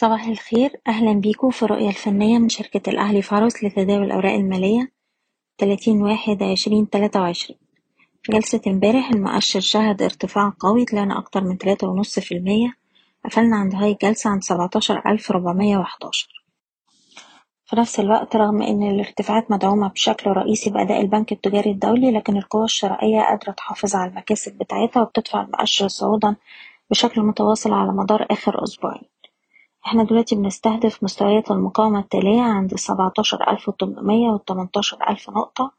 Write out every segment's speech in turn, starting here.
صباح الخير. أهلا بيكم في الرؤية الفنية من شركة الأهلي فارس لتداول الأوراق المالية تلاتين واحد عشرين تلاتة وعشرين. في جلسة امبارح المؤشر شهد ارتفاع قوي طلعنا أكتر من تلاتة ونص في المية. قفلنا عند هاي الجلسة عند سبعتاشر ألف ربعمية وحداشر. في نفس الوقت رغم إن الارتفاعات مدعومة بشكل رئيسي بأداء البنك التجاري الدولي لكن القوى الشرائية قادرة تحافظ على المكاسب بتاعتها وبتدفع المؤشر صعودا بشكل متواصل على مدار آخر أسبوعين. إحنا دلوقتي بنستهدف مستويات المقاومة التالية عند السبعتاشر ألف وتمنمية والتمنتاشر ألف نقطة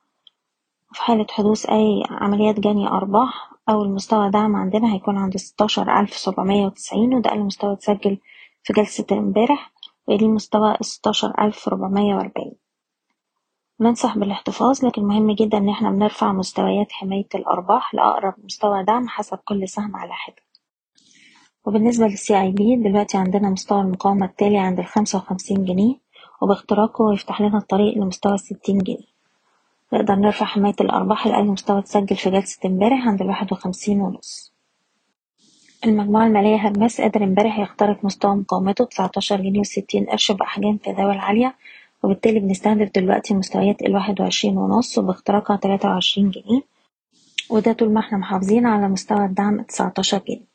وفي حالة حدوث أي عمليات جني أرباح. أول مستوى دعم عندنا هيكون عند ستاشر ألف سبعمية وتسعين وده أقل مستوى اتسجل في جلسة امبارح ويليه مستوى ستاشر ألف ربعمية وأربعين. ننصح بالاحتفاظ لكن مهم جدا إن إحنا بنرفع مستويات حماية الأرباح لأقرب مستوى دعم حسب كل سهم على حدة. وبالنسبة للسي اي بي دلوقتي عندنا مستوى المقاومة التالي عند الخمسة وخمسين جنيه وباختراقه يفتح لنا الطريق لمستوى الستين جنيه. نقدر نرفع حماية الأرباح لأقل مستوى اتسجل في جلسة امبارح عند الواحد وخمسين ونص. المجموعة المالية هرمس قدر امبارح يخترق مستوى مقاومته تسعتاشر جنيه وستين قرش بأحجام تداول عالية وبالتالي بنستهدف دلوقتي مستويات الواحد وعشرين ونص وباختراقها تلاتة وعشرين جنيه. وده طول ما إحنا محافظين على مستوى الدعم تسعتاشر جنيه.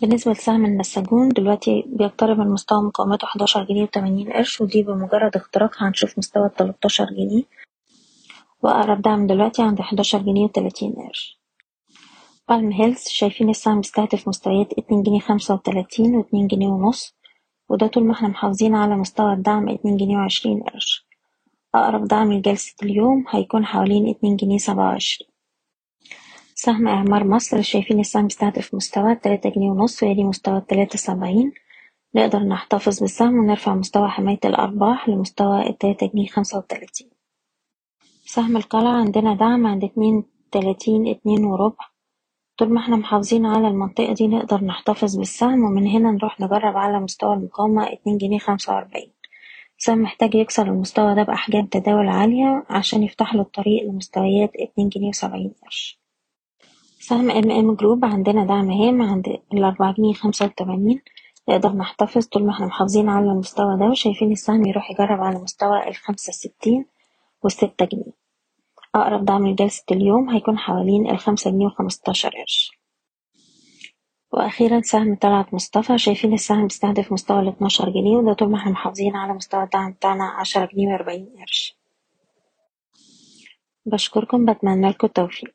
بالنسبة لسهم النساجون دلوقتي بيقترب من مستوى مقاومته حداشر جنيه وتمانين قرش ودي بمجرد اختراقها هنشوف مستوى التلاتاشر جنيه. وأقرب دعم دلوقتي عند حداشر جنيه وتلاتين قرش. بالم هيلز شايفين السهم بيستهدف مستويات اتنين جنيه خمسة وتلاتين واتنين جنيه ونص وده طول ما إحنا محافظين على مستوى الدعم اتنين جنيه وعشرين قرش. أقرب دعم لجلسة اليوم هيكون حوالين اتنين جنيه سبعة وعشرين. سهم إعمار مصر شايفين السهم بيستهدف مستوى تلاتة جنيه ونص ويلي مستوى التلاتة سبعين. نقدر نحتفظ بالسهم ونرفع مستوى حماية الأرباح لمستوى التلاتة جنيه خمسة وتلاتين. سهم القلعة عندنا دعم عند اتنين تلاتين اتنين وربع. طول ما إحنا محافظين على المنطقة دي نقدر نحتفظ بالسهم ومن هنا نروح نجرب على مستوى المقاومة اتنين جنيه خمسة وأربعين. السهم محتاج يكسر المستوى ده بأحجام تداول عالية عشان يفتح له الطريق لمستويات اتنين جنيه وسبعين قرش. سهم MM Group عندنا دعم هام عند الأربعة جنيه خمسة وتمانين. نقدر نحتفظ طول ما إحنا محافظين على المستوى ده وشايفين السهم يروح يجرب على مستوى الخمسة ستين والستة جنيه. أقرب دعم لجلسة اليوم هيكون حوالين الخمسة جنيه وخمستاشر قرش. وأخيرا سهم طلعت مصطفى. شايفين السهم بيستهدف مستوى الاتناشر جنيه وده طول ما إحنا محافظين على مستوى الدعم بتاعنا عشرة جنيه وأربعين قرش. بشكركم بتمنى لكم التوفيق.